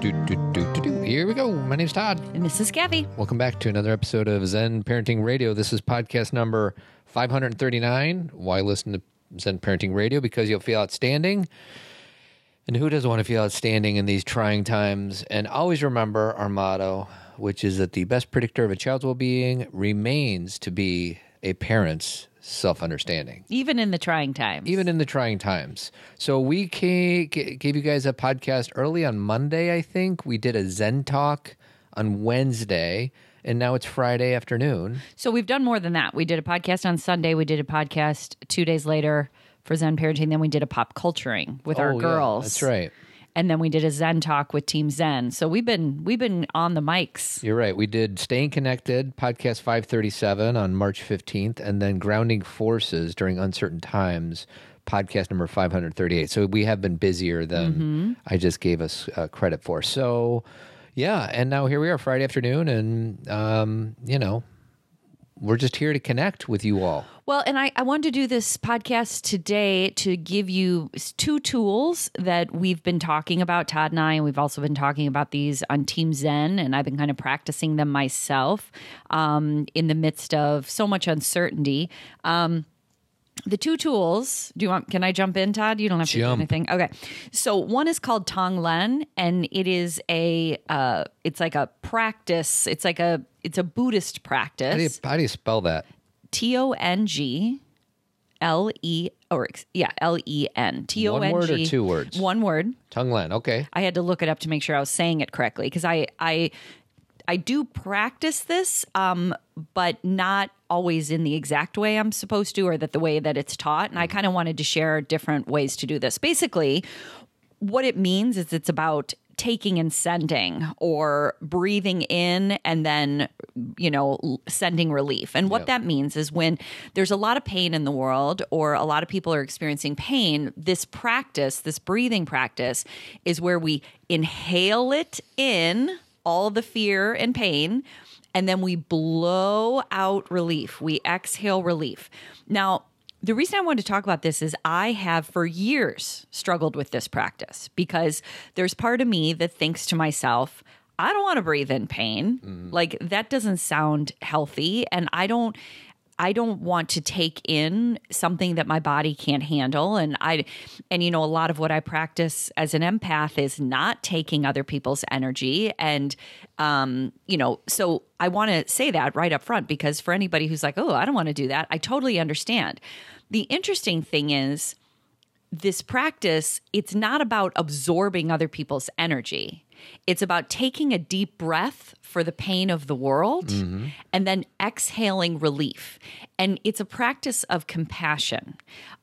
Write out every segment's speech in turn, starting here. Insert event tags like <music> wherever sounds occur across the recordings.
do, do, do, do, do. Here we go. My name's Todd. And this is Kathy. Welcome back to another episode of Zen Parenting Radio. This is podcast number 539. Why listen to Zen Parenting Radio? Because you'll feel outstanding. And who doesn't want to feel outstanding in these trying times? And always remember our motto, which is that the best predictor of a child's well being remains to be a parent's self understanding. Even in the trying times. even in the trying times. So we ca- g- gave you guys a podcast early on Monday, I think. We did a Zen talk on Wednesday, and now it's Friday afternoon. so we've done more than that. We did a podcast on Sunday. We did a podcast two days later for Zen parenting. Then we did a pop culturing with oh, our Oh, yeah, girls. that's right. And then we did a Zen talk with Team Zen. So we've been we've been on the mics. You're right. We did Staying Connected, podcast 537 on March 15th, and then Grounding Forces during Uncertain Times, podcast number 538. So we have been busier than Mm-hmm. I just gave us uh, credit for. So, yeah. And now here we are, Friday afternoon, and, um, you know, we're just here to connect with you all. Well, and I, I wanted to do this podcast today to give you two tools that we've been talking about, Todd and I, and we've also been talking about these on Team Zen, and I've been kind of practicing them myself um, in the midst of so much uncertainty. Um, the two tools do you want can i jump in todd you don't have to Jump. do anything okay so one is called tong len and it is a uh it's like a practice it's like a it's a buddhist practice How do you, how do you spell that? T O N G L E or yeah L E N T O N G. One word or two words? One word. Tong Len. Okay. I had to look it up to make sure I was saying it correctly because I I I do practice this, um, but not always in the exact way I'm supposed to, or that the way that it's taught. And I kind of wanted to share different ways to do this. Basically, what it means is it's about taking and sending or breathing in and then you know sending relief. And what Yep. that means is when there's a lot of pain in the world or a lot of people are experiencing pain this practice this breathing practice is where we inhale it in all the fear and pain and then we blow out relief. We exhale relief. Now the reason I wanted to talk about this is I have for years struggled with this practice because there's part of me that thinks to myself, I don't want to breathe in pain. Mm-hmm. Like that doesn't sound healthy and I don't I don't want to take in something that my body can't handle and I and you know a lot of what I practice as an empath is not taking other people's energy and um you know so I want to say that right up front because for anybody who's like oh I don't want to do that I totally understand. The interesting thing is this practice, it's not about absorbing other people's energy. It's about taking a deep breath for the pain of the world and then exhaling relief. And it's a practice of compassion,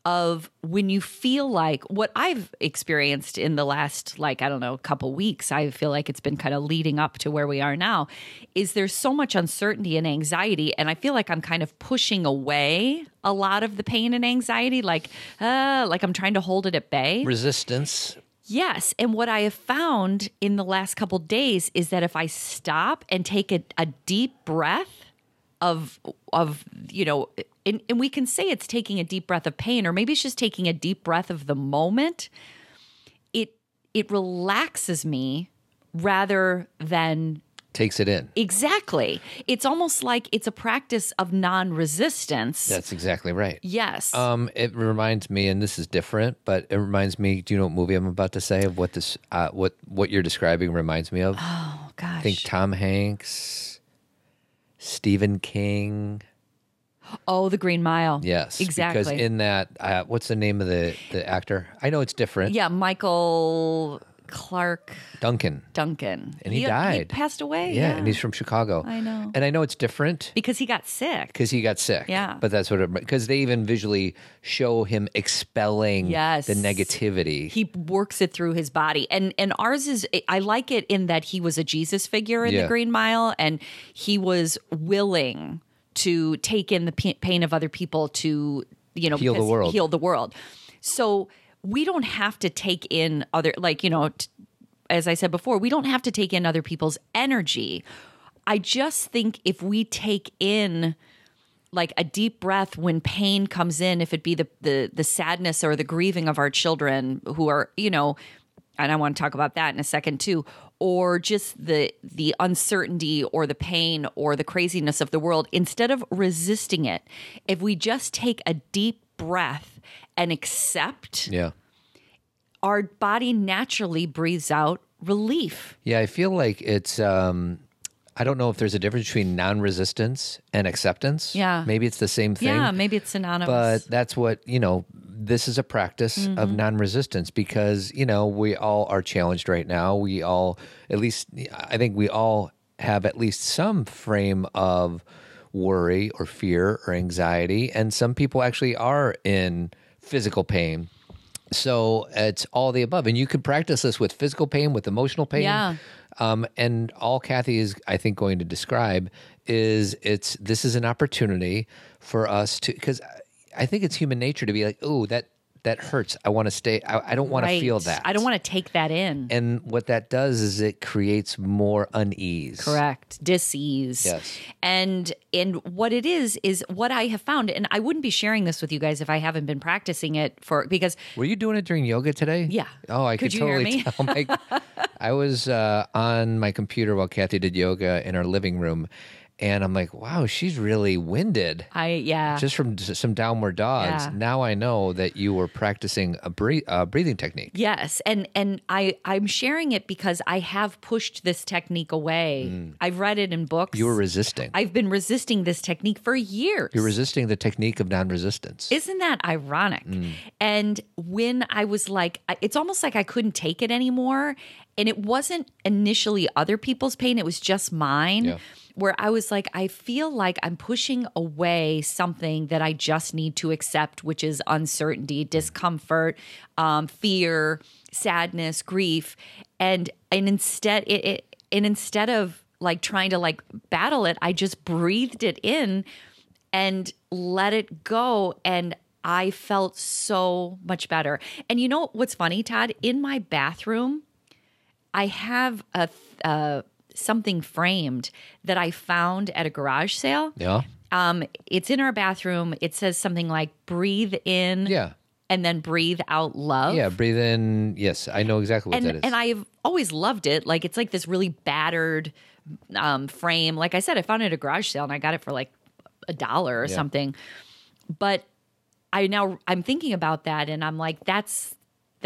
of when you feel like what I've experienced in the last, like, I don't know, couple weeks, I feel like it's been kind of leading up to where we are now, is there's so much uncertainty and anxiety. And I feel like I'm kind of pushing away a lot of the pain and anxiety, like, uh, like I'm trying to hold it at bay. Resistance. Yes. And what I have found in the last couple days is that if I stop and take a, a deep breath of of you know and, and we can say it's taking a deep breath of pain or maybe it's just taking a deep breath of the moment it it relaxes me rather than Takes it in. exactly it's almost like it's a practice of non-resistance That's exactly right. yes Um, it reminds me, and this is different, but it reminds me. Do you know what movie I'm about to say? Of what this, uh, what what you're describing reminds me of. oh gosh I think Tom Hanks, Stephen King. oh the green mile Yes, exactly Because in that, uh, what's the name of the the actor? I know it's different. Yeah, Michael Clarke Duncan. Duncan. And he died. passed away. Yeah, and he's from Chicago. I know. And I know it's different because he got sick. because he got sick. Yeah. but that's what it because they even visually show him expelling Yes. the negativity. He works it through his body, and and ours is. I like it in that he was a Jesus figure in Yeah. the Green Mile, and he was willing to take in the pain of other people to you know Heal the world. heal the world. So we don't have to take in other like you know. T- as I said before, we don't have to take in other people's energy. I just think if we take in like a deep breath when pain comes in, if it be the the the sadness or the grieving of our children who are, you know, and I want to talk about that in a second too, or just the the uncertainty or the pain or the craziness of the world, instead of resisting it, if we just take a deep breath and accept, Yeah. our body naturally breathes out relief. Yeah, I feel like it's um I don't know if there's a difference between non-resistance and acceptance. Yeah. Maybe it's the same thing. Yeah, maybe it's synonymous. but that's what you know this is a practice of Mm-hmm. non-resistance because you know we all are challenged right now we all at least i think we all have at least some frame of worry or fear or anxiety and some people actually are in physical pain so it's all the above and you could practice this with physical pain with emotional pain Yeah. um, and all Kathy is, I think, going to describe is it's this is an opportunity for us to because I think it's human nature to be like, oh, that that hurts. I want to stay. I, I don't want to feel that. I don't want to take that in. And what that does is it creates more unease. Correct. Disease. Yes. And and what it is is what I have found, and I wouldn't be sharing this with you guys if I haven't been practicing it for because Were you doing it during yoga today? Yeah. Oh, I Could could, totally tell. My, <laughs> I was uh, on my computer while Kathy did yoga in our living room, and I'm like, wow, she's really winded. I yeah. just from some downward dogs. Yeah. Now I know that you were practicing a uh, breathing technique. Yes, and and I I'm sharing it because I have pushed this technique away. I've read it in books. Mm. You were resisting. I've been resisting this technique for years. You're resisting the technique of non-resistance. Isn't that ironic? Mm. And when I was like, it's almost like I couldn't take it anymore. And it wasn't initially other people's pain, it was just mine. Yeah. Where I was like, I feel like I'm pushing away something that I just need to accept, which is uncertainty, discomfort, um, fear, sadness, grief, and and instead, it, it and instead of like trying to like battle it, I just breathed it in and let it go and I felt so much better. And you know what's funny, Todd? In my bathroom, I have a uh, something framed that I found at a garage sale. yeah. Um, it's in our bathroom. It says something like "breathe in," Yeah. and then breathe out love. Yeah. Breathe in. Yes, I know exactly what and that is. and I've always loved it. Like it's like this really battered um, frame. Like I said, I found it at a garage sale and I got it for like a dollar or Yeah. something. But I now I'm thinking about that and I'm like, that's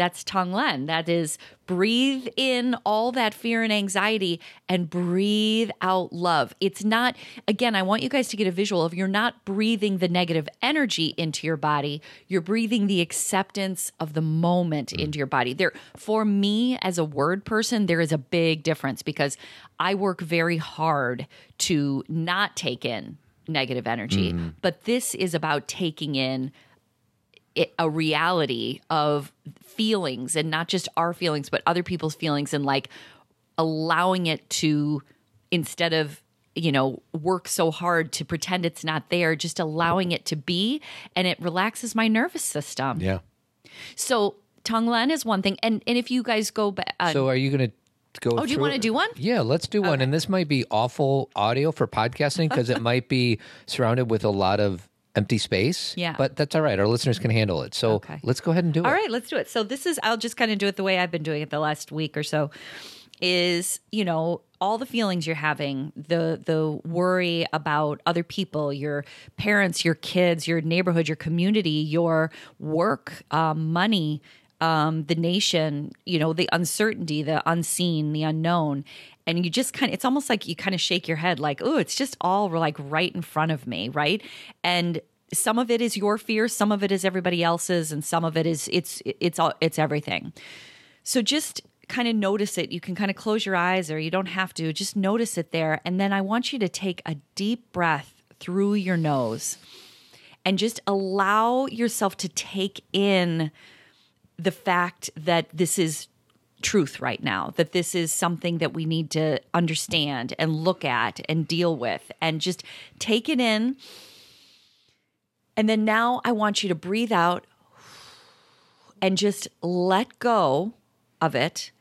that's Tong Len. That is breathe in all that fear and anxiety and breathe out love. It's not, again, I want you guys to get a visual of you're not breathing the negative energy into your body. You're breathing the acceptance of the moment mm. into your body. There, for me as a word person, there is a big difference because I work very hard to not take in negative energy. Mm. But this is about taking in it, a reality of feelings and not just our feelings but other people's feelings and like allowing it to instead of you know work so hard to pretend it's not there just allowing it to be and it relaxes my nervous system yeah. so Tonglen is one thing and and if you guys go back uh, So are you going to go? Oh, do you wanna do one? Yeah, let's do one. And this might be awful audio for podcasting because it might be <laughs> surrounded with a lot of empty space. Yeah. But that's all right. Our listeners can handle it. So Okay. let's go ahead and do it. All right, let's do it. So this is I'll just kind of do it the way I've been doing it the last week or so. Is you know all the feelings you're having, the the worry about other people, your parents, your kids, your neighborhood, your community, your work, um, money, um, the nation. You know the uncertainty, the unseen, the unknown, and you just kind of it's almost like you kind of shake your head like, oh, it's just all like right in front of me, right? And some of it is your fear some of it is everybody else's and some of it is it's it's all it's everything. So just kind of notice it. You can kind of close your eyes or you don't have to. Just notice it there. And then i want you to take a deep breath through your nose and just allow yourself to take in the fact that this is truth right now, that this is something that we need to understand and look at and deal with, and just take it in. And then now I want you to breathe out and just let go of it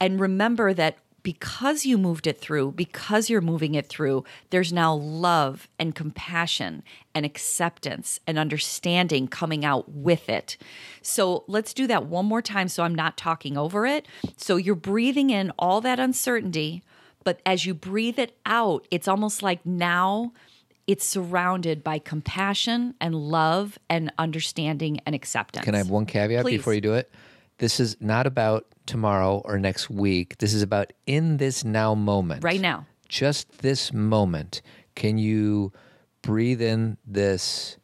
and remember that because you moved it through, because you're moving it through, there's now love and compassion and acceptance and understanding coming out with it. So let's do that one more time so I'm not talking over it. So you're breathing in all that uncertainty, but as you breathe it out, it's almost like now it's surrounded by compassion and love and understanding and acceptance. Can I have one caveat Please. before you do it? This is not about tomorrow or next week. This is about in this now moment. Right now. Just this moment. Can you breathe in this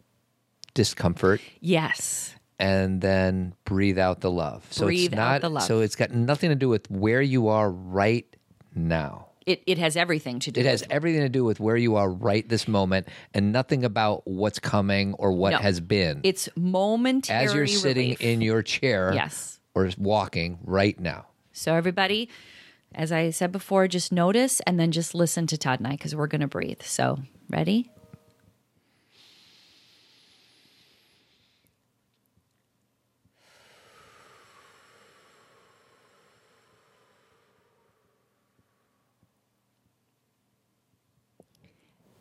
discomfort Yes. and then breathe out the love? So Breathe it's out the love. so it's got nothing to do with where you are right now. It, it has everything to do It has with everything to do with where you are right this moment and nothing about what's coming or what No. has been. it's momentary as you're sitting relief. in your chair Yes. Or walking right now. So everybody, as I said before, just notice and then just listen to Todd and I because we're going to breathe. So ready?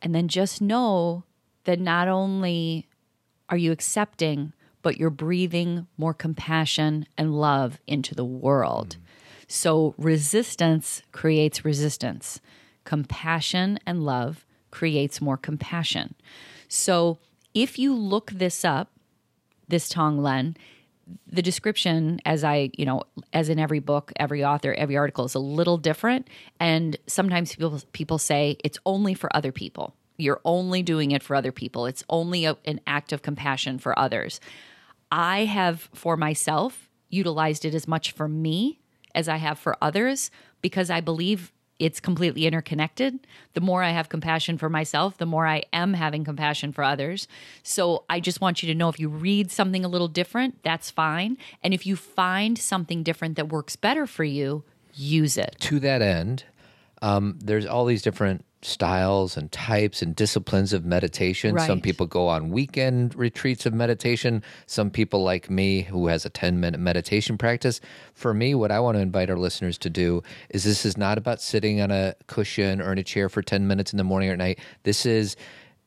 And then just know that not only are you accepting, but you're breathing more compassion and love into the world. So resistance creates resistance. Compassion and love creates more compassion. So if you look this up, this Tong Len, the description as i you know as in every book every author every article is a little different and sometimes people people say it's only for other people you're only doing it for other people it's only a, an act of compassion for others i have for myself utilized it as much for me as i have for others because i believe it's completely interconnected. The more I have compassion for myself, the more I am having compassion for others. So I just want you to know if you read something a little different, that's fine. And if you find something different that works better for you, use it. To that end, um, there's all these different styles and types and disciplines of meditation. Some people go on weekend retreats of meditation. Some people, like me, who has a 10 minute meditation practice. For me, what I want to invite our listeners to do is this is not about sitting on a cushion or in a chair for 10 minutes in the morning or at night. This is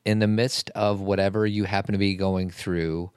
in the midst of whatever you happen to be going through,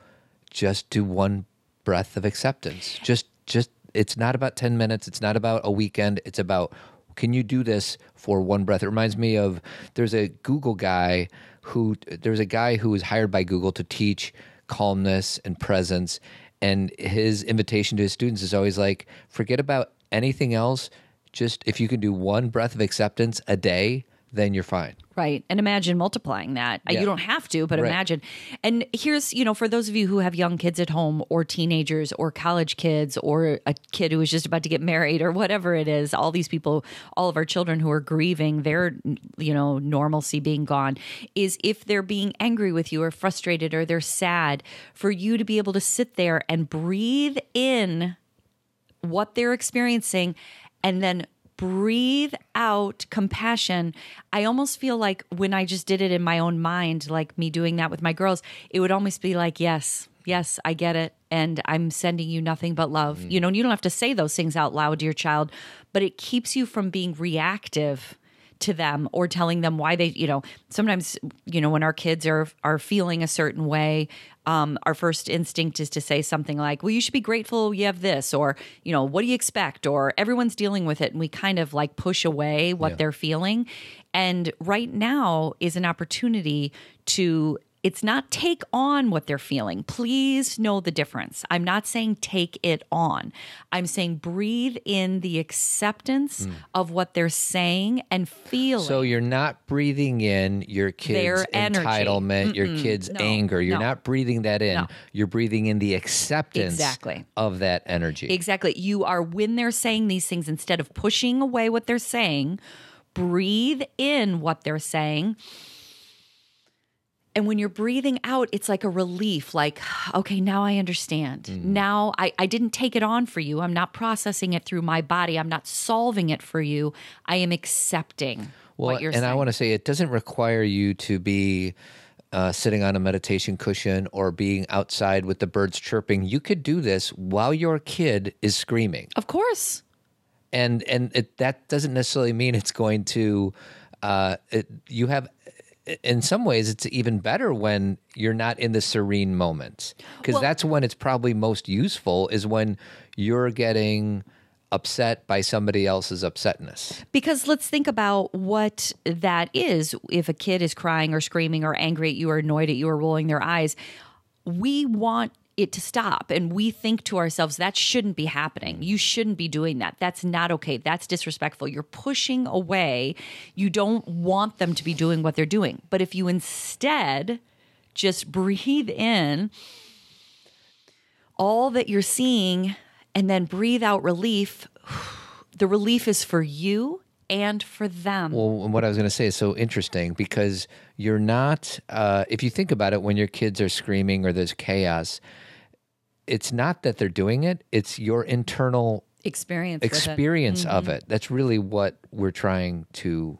just do one breath of acceptance. Just, just, it's not about 10 minutes. It's not about a weekend. It's about, can you do this for one breath? It reminds me of there's a Google guy who, there's a guy who was hired by Google to teach calmness and presence. And his invitation to his students is always like, forget about anything else. Just if you can do one breath of acceptance a day, then you're fine. Right. And imagine multiplying that. Uh, Yeah. You don't have to, but Right. imagine. And here's, you know, for those of you who have young kids at home or teenagers or college kids or a kid who is just about to get married or whatever it is, all these people, all of our children who are grieving their, you know, normalcy being gone, is if they're being angry with you or frustrated or they're sad, for you to be able to sit there and breathe in what they're experiencing and then breathe out compassion. I almost feel like when I just did it in my own mind, like me doing that with my girls, it would almost be like, yes, yes, I get it. And I'm sending you nothing but love. You mm. know, and you don't have to say those things out loud to your child, but it keeps you from being reactive to them or telling them why they you know sometimes you know when our kids are are feeling a certain way um our first instinct is to say something like well you should be grateful you have this or you know what do you expect? or everyone's dealing with it and we kind of like push away what they're feeling. And right now is an opportunity to it's not take on what they're feeling. Please know the difference. I'm not saying take it on. I'm saying breathe in the acceptance hmm. of what they're saying and feeling. So you're not breathing in your kids' entitlement, your kids' No, anger. You're no. not breathing that in. No. You're breathing in the acceptance Exactly. of that energy. Exactly. You are, when they're saying these things, instead of pushing away what they're saying, breathe in what they're saying. And when you're breathing out, it's like a relief, like, <sighs> okay, now I understand. Mm-hmm. Now I, I didn't take it on for you. I'm not processing it through my body. I'm not solving it for you. I am accepting Well, what you're saying. and saying. I want to say it doesn't require you to be uh, sitting on a meditation cushion or being outside with the birds chirping. You could do this while your kid is screaming. of course. and and it, that doesn't necessarily mean it's going to. Uh, it, you have, in some ways, it's even better when you're not in the serene moments because Well- that's when it's probably most useful. Is when you're getting upset by somebody else's upsetness. Because let's think about what that is. If a kid is crying or screaming or angry at you or annoyed at you or rolling their eyes, we want it to stop. And we think to ourselves, that shouldn't be happening. You shouldn't be doing that. That's not okay. That's disrespectful. You're pushing away. You don't want them to be doing what they're doing. But if you instead just breathe in all that you're seeing and then breathe out relief, <sighs> the relief is for you and for them. Well, what I was going to say is so interesting because you're not, uh, if you think about it, when your kids are screaming or there's chaos, it's not that they're doing it, it's your internal experience. with it. experience of mm-hmm. it. That's really what we're trying to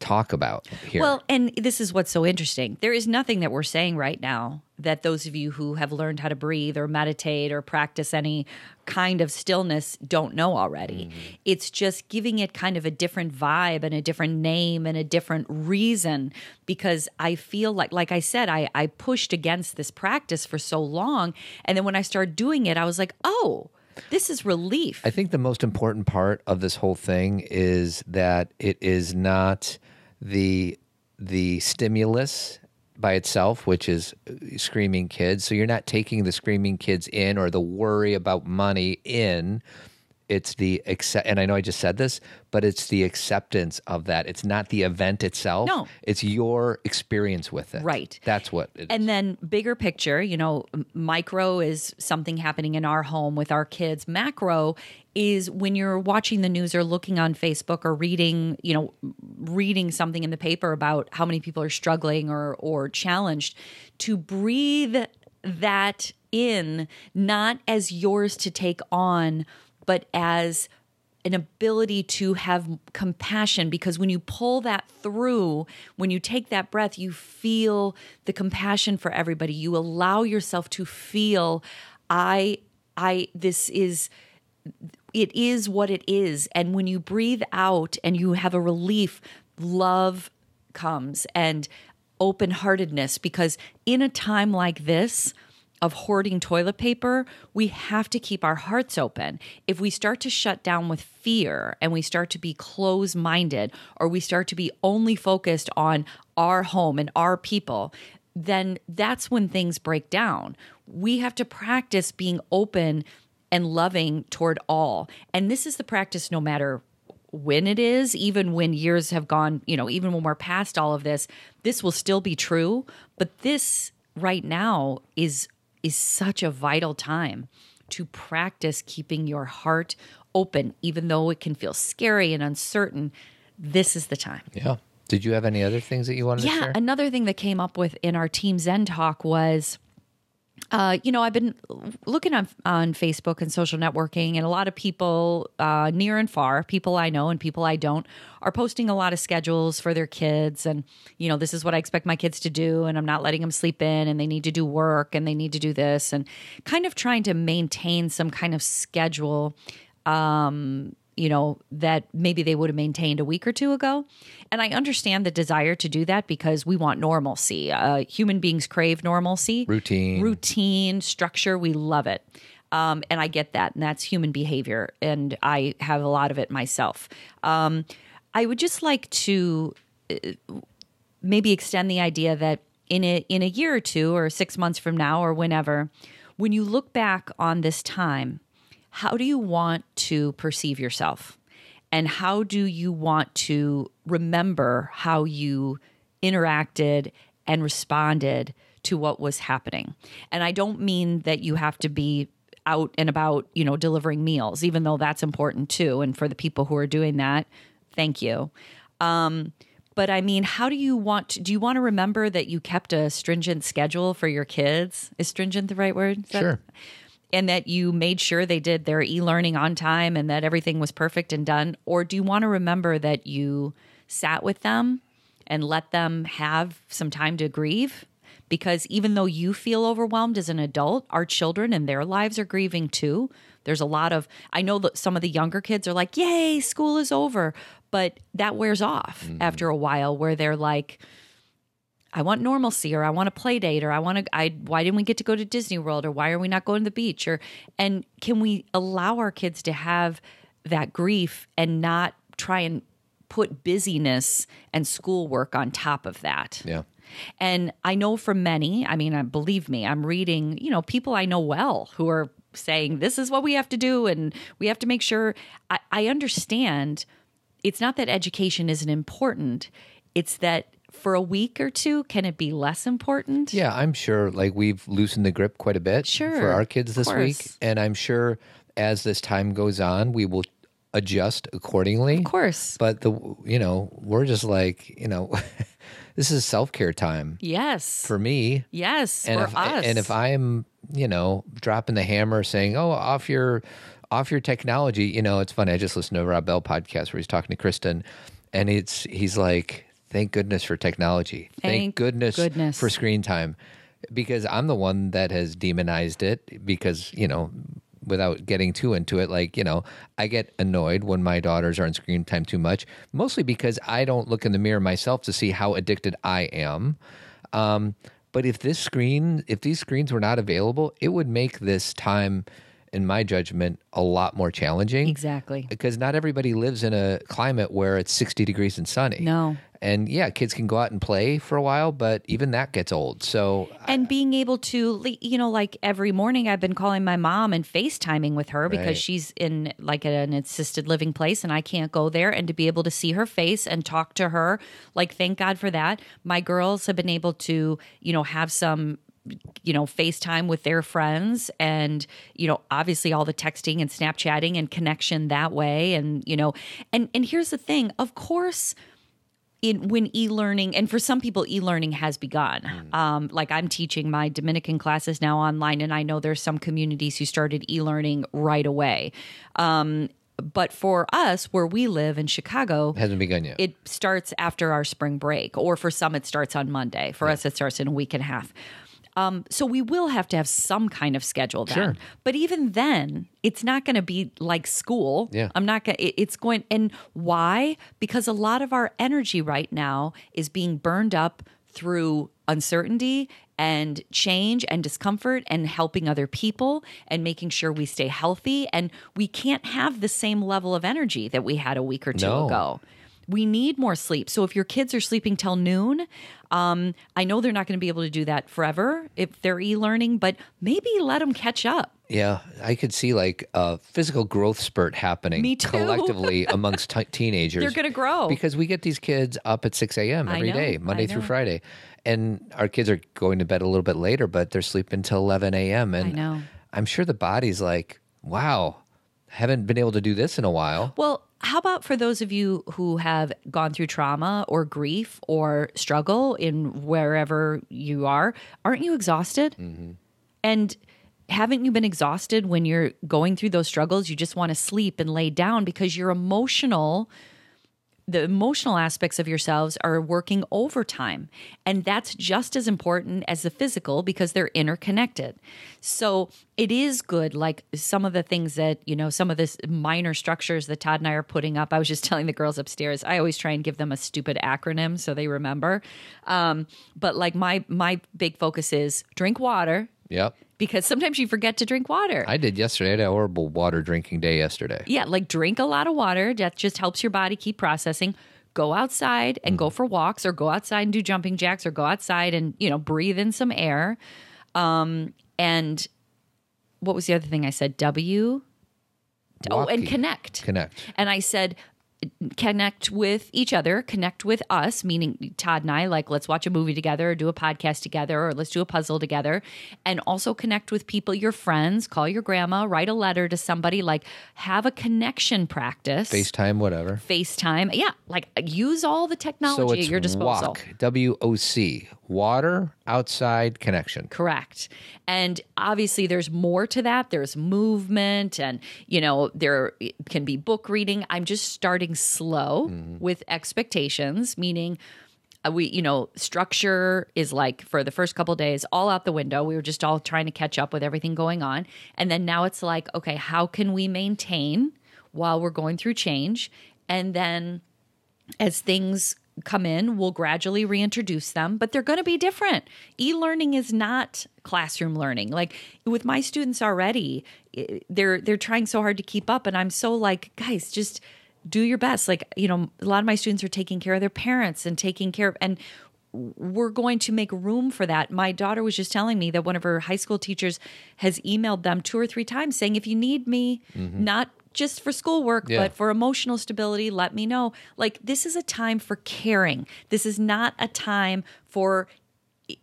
talk about here. Well, and this is what's so interesting. There is nothing that we're saying right now that those of you who have learned how to breathe or meditate or practice any kind of stillness don't know already. Mm-hmm. It's just giving it kind of a different vibe and a different name and a different reason because I feel like like I said I I pushed against this practice for so long and then when I started doing it I was like, "Oh, this is relief." I think the most important part of this whole thing is that it is not the the stimulus by itself, which is uh, screaming kids. So you're not taking the screaming kids in or the worry about money in. It's the accept, and I know I just said this, but it's the acceptance of that. It's not the event itself. No. it's your experience with it. Right. That's what. It is. And then bigger picture, you know, micro is something happening in our home with our kids. Macro is when you're watching the news or looking on Facebook or reading, you know, reading something in the paper about how many people are struggling or or challenged to breathe that in not as yours to take on but as an ability to have compassion because when you pull that through, when you take that breath, you feel the compassion for everybody. You allow yourself to feel, I, I, this is, it is what it is. And when you breathe out and you have a relief, love comes and open heartedness because in a time like this, of hoarding toilet paper, we have to keep our hearts open. If we start to shut down with fear and we start to be closed minded or we start to be only focused on our home and our people, then that's when things break down. We have to practice being open and loving toward all. And this is the practice no matter when it is, even when years have gone, you know, even when we're past all of this, this will still be true. But this right now is is such a vital time to practice keeping your heart open, even though it can feel scary and uncertain. This is the time. yeah. Did you have any other things that you wanted to Yeah, another thing that came up with in our Team Zen talk was, uh, you know, I've been looking on on Facebook and social networking, and a lot of people uh, near and far, people I know and people I don't, are posting a lot of schedules for their kids, and you know, this is what I expect my kids to do, and I'm not letting them sleep in, and they need to do work, and they need to do this, and kind of trying to maintain some kind of schedule you know, that maybe they would have maintained a week or two ago. And I understand the desire to do that because we want normalcy. Uh, human beings crave normalcy, Routine. routine, structure. We love it. Um, and I get that. And that's human behavior. And I have a lot of it myself. Um, I would just like to uh, maybe extend the idea that in a in a year or two or 6 months from now or whenever when you look back on this time how do you want to perceive yourself and how do you want to remember how you interacted and responded to what was happening and i don't mean that you have to be out and about you know delivering meals even though that's important too and for the people who are doing that thank you um, but I mean, how do you want to, do you want to remember that you kept a stringent schedule for your kids? Is stringent the right word? Is that- Sure. And that you made sure they did their e-learning on time and that everything was perfect and done? Or do you want to remember that you sat with them and let them have some time to grieve? Because even though you feel overwhelmed as an adult, our children and their lives are grieving too. There's a lot of, I know that some of the younger kids are like, yay, school is over. But that wears off mm-hmm. after a while where they're like, I want normalcy or I want a play date or I want to I why didn't we get to go to Disney World or why are we not going to the beach or and can we allow our kids to have that grief and not try and put busyness and schoolwork on top of that. Yeah. And I know for many, I mean, believe me, I'm reading, you know, people I know well who are saying this is what we have to do and we have to make sure I, I understand it's not that education isn't important. It's that for a week or two, can it be less important? Yeah, I'm sure like we've loosened the grip quite a bit Sure, for our kids this week. And I'm sure as this time goes on, we will adjust accordingly. Of course. But the you know, we're just like, you know, <laughs> this is self-care time Yes. for me. yes. And for if us. and if I'm, you know, dropping the hammer saying, "Oh, off your off your technology," you know, it's funny. I just listened to a Rob Bell podcast where he's talking to Kristen and it's he's like, "Thank goodness for technology. Thank goodness, goodness. for screen time." Because I'm the one that has demonized it because, you know, without getting too into it, like, you know, I get annoyed when my daughters are on screen time too much, mostly because I don't look in the mirror myself to see how addicted I am. Um, but if this screen, if these screens were not available, it would make this time, in my judgment, a lot more challenging. exactly. Because not everybody lives in a climate where it's 60 degrees and sunny. No. And yeah, kids can go out and play for a while, but even that gets old. So and being able to you know like every morning i've been calling my mom and facetiming with her because Right. she's in like an assisted living place and i can't go there and to be able to see her face and talk to her like thank god for that my girls have been able to you know have some you know FaceTime with their friends and you know obviously all the texting and Snapchatting and connection that way and you know and and here's the thing of course in when e-learning and for some people e-learning has begun um, like i'm teaching my dominican classes now online and i know there's some communities who started e-learning right away um, but for us where we live in chicago hasn't begun yet. it starts after our spring break, or for some, it starts on Monday. For us, it starts in a week and a half. Um, so we will have to have some kind of schedule then. Sure. But even then, it's not going to be like school. Yeah. I'm not going to, it's going, and why? Because a lot of our energy right now is being burned up through uncertainty and change and discomfort and helping other people and making sure we stay healthy. And we can't have the same level of energy that we had a week or two No. ago. We need more sleep. So if your kids are sleeping till noon, um, I know they're not going to be able to do that forever if they're e-learning, but maybe let them catch up. Yeah, I could see like a physical growth spurt happening Me too. <laughs> collectively amongst t- teenagers. They're gonna grow. because we get these kids up at six a.m. I every know, day, Monday through. Friday, and our kids are going to bed a little bit later, but they're sleeping till eleven a.m. And I know. I'm sure the body's like, "Wow, haven't been able to do this in a while." Well, how about for those of you who have gone through trauma or grief or struggle in wherever you are? Aren't you exhausted? Mm-hmm. And haven't you been exhausted when you're going through those struggles? You just want to sleep and lay down because your emotional the emotional aspects of yourselves are working overtime. And that's just as important as the physical because they're interconnected. So it is good, like some of the things that, you know, some of this minor structures that Todd and I are putting up. I was just <laughs> telling the girls upstairs, I always try and give them a stupid acronym so they remember. Um, but like my my big focus is drink water Yep, because sometimes you forget to drink water. I did yesterday. I had a horrible water drinking day yesterday. Yeah, like drink a lot of water. That just helps your body keep processing. Go outside and go for walks or go outside and do jumping jacks or go outside and, you know, breathe in some air. Um, and what was the other thing I said? W. Oh, and connect. Connect. And I said, connect with each other, connect with us, meaning Todd and I, like, let's watch a movie together or do a podcast together or let's do a puzzle together. And also connect with people, your friends, call your grandma, write a letter to somebody, like, have a connection practice. FaceTime, whatever. FaceTime. Yeah. Like, use all the technology So at your disposal. walk. W O C. Water outside connection. Correct. And obviously there's more to that. There's movement and, you know, there can be book reading. I'm just starting slow with expectations, meaning uh, we you know structure is like for the first couple days all out the window we were just all trying to catch up with everything going on and then now it's like okay how can we maintain while we're going through change and then as things come in we'll gradually reintroduce them but they're going to be different. E-learning is not classroom learning. Like with my students already eh, they're they're trying so hard to keep up and i'm so like guys just do your best. Like you know a lot of my students are taking care of their parents and taking care of and we're going to make room for that. My daughter was just telling me that one of her high school teachers has emailed them two or three times saying, if you need me, mm-hmm. not just for schoolwork, Yeah. but for emotional stability, let me know. Like, this is a time for caring. This is not a time for,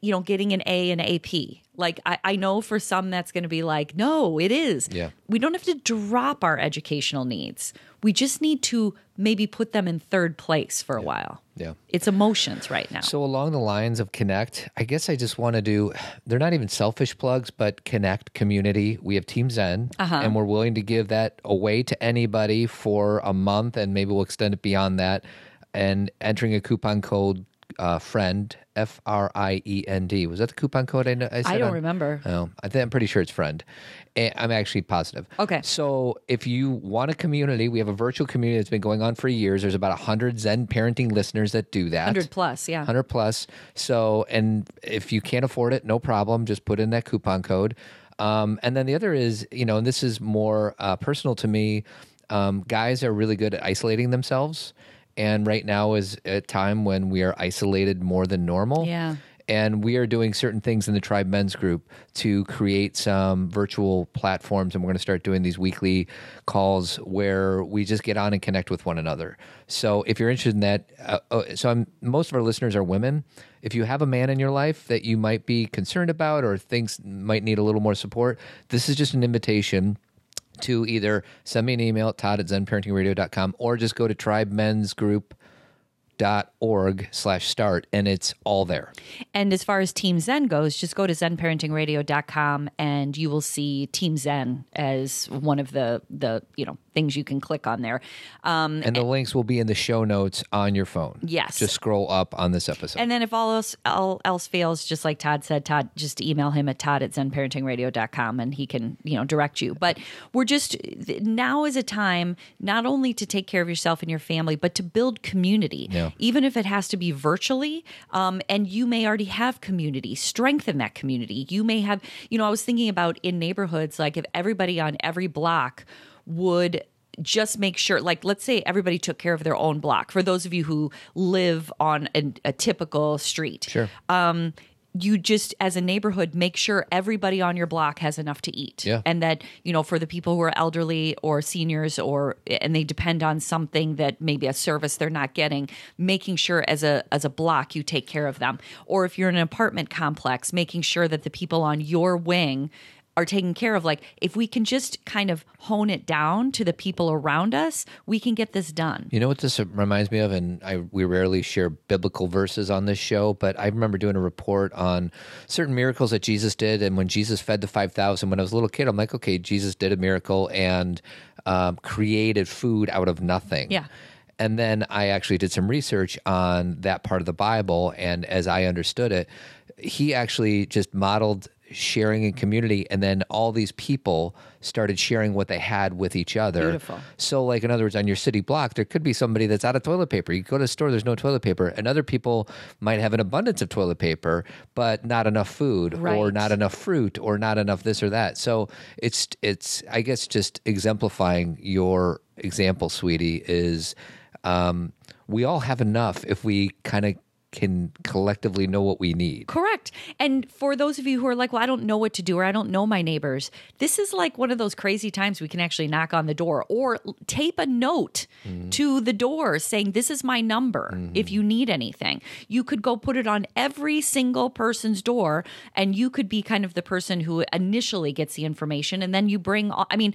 you know, getting an A in AP. Like, I, I know for some that's going to be like, no, it is. Yeah. We don't have to drop our educational needs. We just need to maybe put them in third place for a while. Yeah. It's emotions right now. So along the lines of connect, I guess I just want to do. They're not even selfish plugs, but connect community. We have Team Zen, uh-huh. and we're willing to give that away to anybody for a month, and maybe we'll extend it beyond that. And entering a coupon code uh, friend F R I E N D was that the coupon code I, kn- I said I don't on- remember. Oh, I think I'm pretty sure it's friend. Eh, I'm actually positive. Okay. So if you want a community, we have a virtual community that's been going on for years. There's about hundred Zen parenting listeners that do that. 100 plus, yeah. 100 plus. So, and if you can't afford it, no problem. Just put in that coupon code. Um, and then the other is, you know, and this is more uh, personal to me. Um, guys are really good at isolating themselves. And right now is a time when we are isolated more than normal. Yeah. And we are doing certain things in the Tribe Men's Group to create some virtual platforms. And we're going to start doing these weekly calls where we just get on and connect with one another. So if you're interested in that, uh, uh, so I'm, most of our listeners are women. If you have a man in your life that you might be concerned about or thinks might need a little more support, this is just an invitation to either send me an email at todd at zenparentingradio.com or just go to tribemensgroup.org slash start and it's all there. And as far as Team Zen goes, just go to zenparentingradio.com and you will see Team Zen as one of the the you know things you can click on there. Um, And the links will be in the show notes on your phone. Yes. Just scroll up on this episode. and then if all else all else fails, just like Todd said, Todd just email him at Todd at zenparentingradio.com and he can, you know, direct you. But we're just now is a time not only to take care of yourself and your family, but to build community. Yeah. Even if it has to be virtually. Um, and you may already have community, strengthen that community. You may have, you know, I was thinking about in neighborhoods, like if everybody on every block would just make sure like let's say everybody took care of their own block for those of you who live on a, a typical street sure. You just as a neighborhood make sure everybody on your block has enough to eat Yeah. and that you know for the people who are elderly or seniors or and they depend on something that maybe a service they're not getting making sure as a as a block you take care of them or if you're in an apartment complex making sure that the people on your wing are taken care of like if we can just kind of hone it down to the people around us we can get this done You know what this reminds me of, and I we rarely share biblical verses on this show, but I remember doing a report on certain miracles that Jesus did, and when Jesus fed the five thousand, when I was a little kid, I'm like, okay, Jesus did a miracle and um, created food out of nothing. Yeah. And then I actually did some research on that part of the Bible, and as I understood it, he actually just modeled sharing in community, and then all these people started sharing what they had with each other. Beautiful. So, like in other words, on your city block, there could be somebody that's out of toilet paper. You go to the store, there's no toilet paper, and other people might have an abundance of toilet paper, but not enough food, or not enough fruit, or not enough this or that. So it's it's I guess just exemplifying your example, sweetie, is um, we all have enough if we kind of can collectively know what we need. Correct. And for those of you who are like, well, I don't know what to do or I don't know my neighbors, this is like one of those crazy times we can actually knock on the door or tape a note mm-hmm. to the door saying, This is my number if mm-hmm. you need anything. You could go put it on every single person's door and you could be kind of the person who initially gets the information and then you bring, I mean,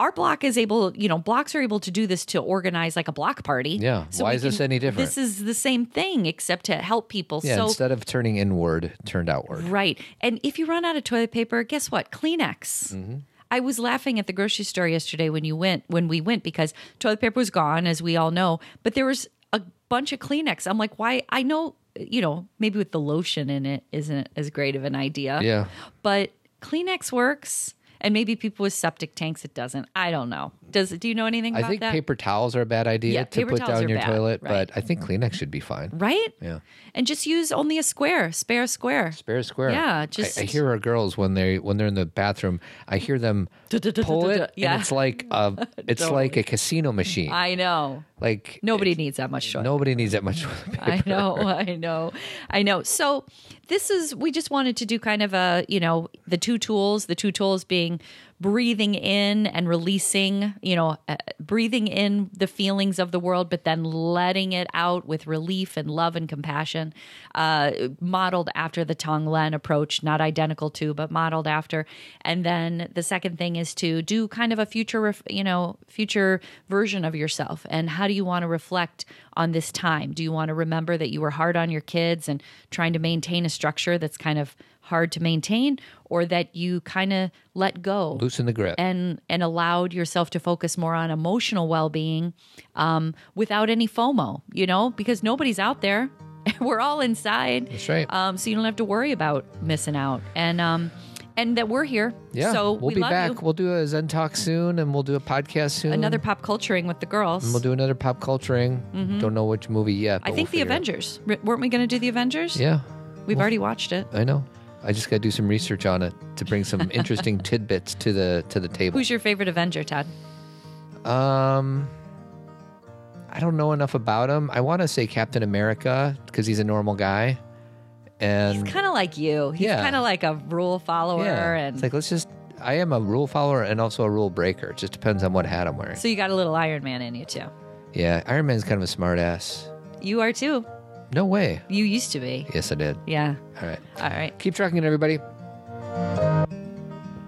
our block is able, you know, blocks are able to do this to organize like a block party. Yeah. Why we is this any different? This is the same thing, except to help people. Yeah, so instead of turning inward, turned outward. Right. And if you run out of toilet paper, guess what? Kleenex. Mm-hmm. I was laughing at the grocery store yesterday when you went when we went because toilet paper was gone as we all know, but there was a bunch of Kleenex. I'm like, why? I know, you know, maybe with the lotion in it isn't as great of an idea. Yeah. But Kleenex works. And maybe people with septic tanks, it doesn't. I don't know. Does do you know anything about? I think that? paper towels are a bad idea Yeah, to put down your bad, toilet, right. but I think Kleenex should be fine. right? Yeah. And just use only a square, spare square. Spare square. Yeah, I- just- I, hear our girls when they when they're in the bathroom. I hear them <laughs> pull it, Yeah. and <laughs> it's like a it's Totally. like a casino machine. I know. like Nobody needs that much toilet. nobody needs that much toilet paper. <laughs> I know, I know, I know. So this is we just wanted to do kind of a you know the two tools, the two tools being breathing in and releasing, you know, uh, breathing in the feelings of the world, but then letting it out with relief and love and compassion, uh, modeled after the Tong Len approach, not identical to, but modeled after. And then the second thing is to do kind of a future, you know, future version of yourself. And how do you want to reflect on this time? Do you want to remember that you were hard on your kids and trying to maintain a structure that's kind of hard to maintain, or that you kind of let go? Loosen the grip. and and allowed yourself to focus more on emotional well-being um, without any FOMO, you know, because nobody's out there. <laughs> We're all inside. That's right. Um, so you don't have to worry about missing out, and um, and that we're here. yeah, So we'll we be love back. you. We'll do a Zen talk soon, and we'll do a podcast soon. Another pop culturing with the girls. We'll do another pop culturing. Don't know which movie yet. I think we'll the. Avengers. R- weren't we going to do the Avengers? Yeah, We've already watched it. I know. I just got to do some research on it to bring some <laughs> interesting tidbits to the to the table. Who's your favorite Avenger, Todd? Um, I don't know enough about him. I want to say Captain America because he's a normal guy, and He's kind of like you. He's Yeah. kind of like a rule follower, yeah, and it's like let's just. I am a rule follower and also a rule breaker. It just depends on what hat I'm wearing. so you got a little Iron Man in you too. Yeah, Iron Man's kind of a smart ass. You are too. No way. You used to be. Yes, I did. Yeah. All right. All right. Keep tracking it, everybody.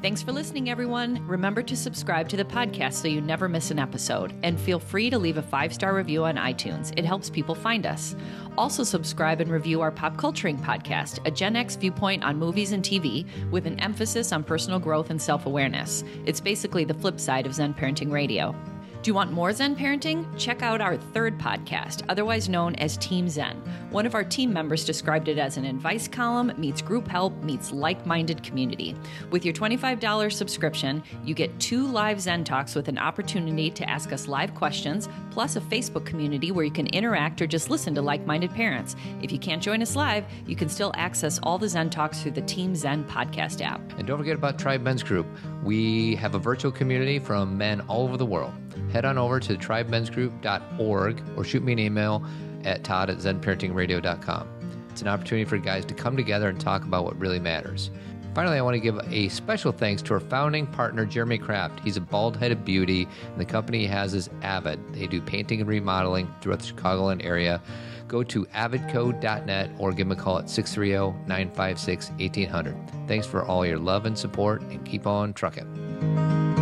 Thanks for listening, everyone. Remember to subscribe to the podcast so you never miss an episode. And feel free to leave a five star review on iTunes, it helps people find us. Also, subscribe and review our Pop Culturing podcast, a Gen X viewpoint on movies and TV with an emphasis on personal growth and self awareness. It's basically the flip side of Zen Parenting Radio. Do you want more Zen parenting? Check out our third podcast, otherwise known as Team Zen. One of our team members described it as an advice column meets group help meets like minded community. With your $25 subscription, you get two live Zen talks with an opportunity to ask us live questions, plus a Facebook community where you can interact or just listen to like minded parents. If you can't join us live, you can still access all the Zen talks through the Team Zen podcast app. And don't forget about Tribe Men's Group. We have a virtual community from men all over the world. Head on over to tribemensgroup.org or shoot me an email at todd at zenparentingradio.com. It's an opportunity for guys to come together and talk about what really matters. Finally, I want to give a special thanks to our founding partner, Jeremy Kraft. He's a bald headed beauty, and the company he has is Avid. They do painting and remodeling throughout the Chicagoland area. Go to avidco.net or give them a call at 630 956 1800. Thanks for all your love and support, and keep on trucking.